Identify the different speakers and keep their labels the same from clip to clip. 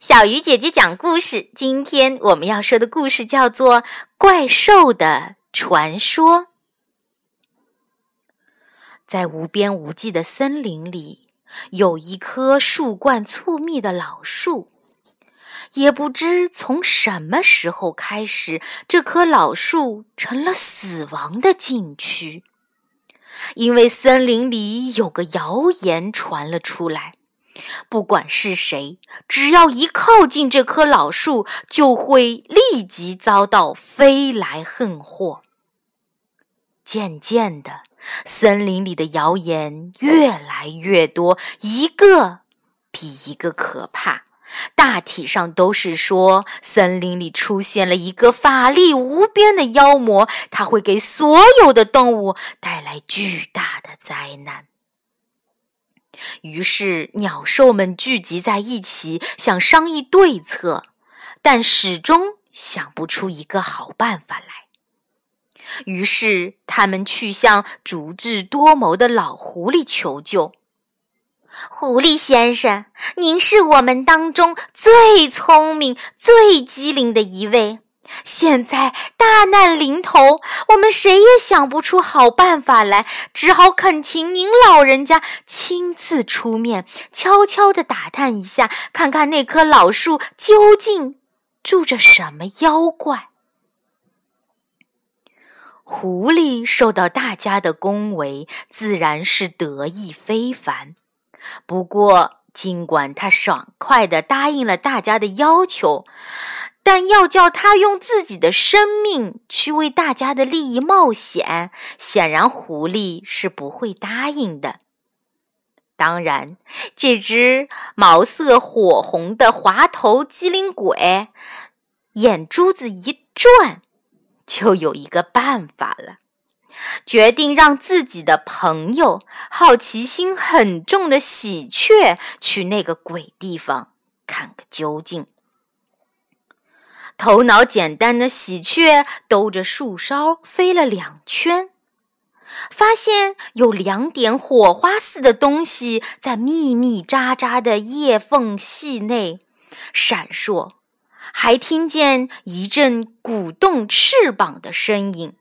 Speaker 1: 小鱼姐姐讲故事。今天我们要说的故事叫做《怪兽的传说》。在无边无际的森林里，有一棵树冠粗密的老树。也不知从什么时候开始，这棵老树成了死亡的禁区。因为森林里有个谣言传了出来。不管是谁，只要一靠近这棵老树，就会立即遭到飞来横祸。渐渐的，森林里的谣言越来越多，一个比一个可怕。大体上都是说，森林里出现了一个法力无边的妖魔，他会给所有的动物带来巨大的灾难。于是，鸟兽们聚集在一起，想商议对策，但始终想不出一个好办法来。于是，他们去向足智多谋的老狐狸求救。狐狸先生，您是我们当中最聪明、最机灵的一位。现在大难临头，我们谁也想不出好办法来，只好恳请您老人家亲自出面，悄悄地打探一下，看看那棵老树究竟住着什么妖怪。狐狸受到大家的恭维，自然是得意非凡。不过，尽管他爽快地答应了大家的要求。但要叫他用自己的生命去为大家的利益冒险，显然狐狸是不会答应的。当然，这只毛色火红的滑头机灵鬼，眼珠子一转，就有一个办法了，决定让自己的朋友、好奇心很重的喜鹊去那个鬼地方看个究竟。头脑简单的喜鹊兜着树梢飞了两圈，发现有两点火花似的东西在密密匝匝的叶缝隙内闪烁，还听见一阵鼓动翅膀的声音。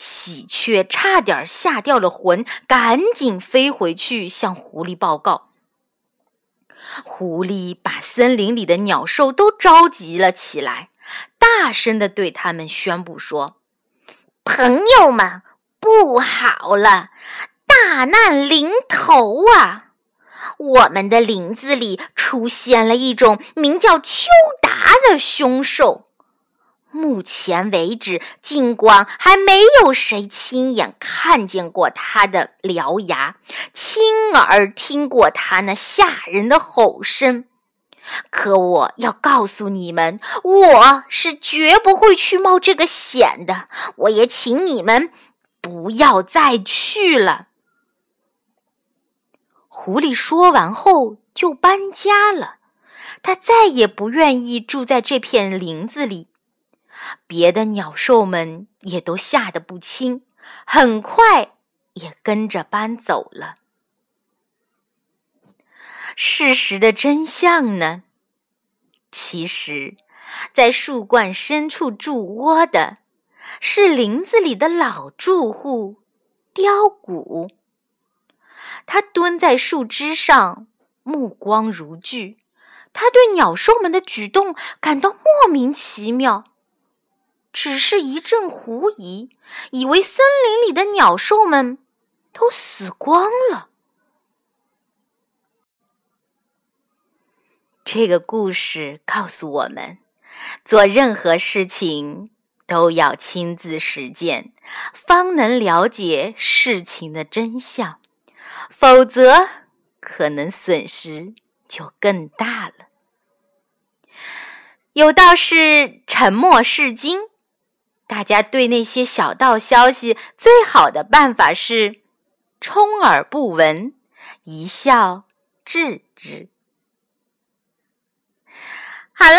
Speaker 1: 喜鹊差点吓掉了魂，赶紧飞回去向狐狸报告。狐狸把森林里的鸟兽都召集了起来。大声地对他们宣布说：“朋友们，不好了，大难临头啊！我们的林子里出现了一种名叫秋达的凶兽。目前为止，尽管还没有谁亲眼看见过它的獠牙，亲耳听过它那吓人的吼声。”可我要告诉你们，我是绝不会去冒这个险的。我也请你们不要再去了。狐狸说完后就搬家了，他再也不愿意住在这片林子里。别的鸟兽们也都吓得不轻，很快也跟着搬走了。事实的真相呢？其实，在树冠深处筑窝的是林子里的老住户雕骨。他蹲在树枝上，目光如炬。他对鸟兽们的举动感到莫名其妙，只是一阵狐疑，以为森林里的鸟兽们都死光了。这个故事告诉我们，做任何事情都要亲自实践，方能了解事情的真相，否则可能损失就更大了。有道是“沉默是金”，大家对那些小道消息最好的办法是充耳不闻，一笑置之。好了，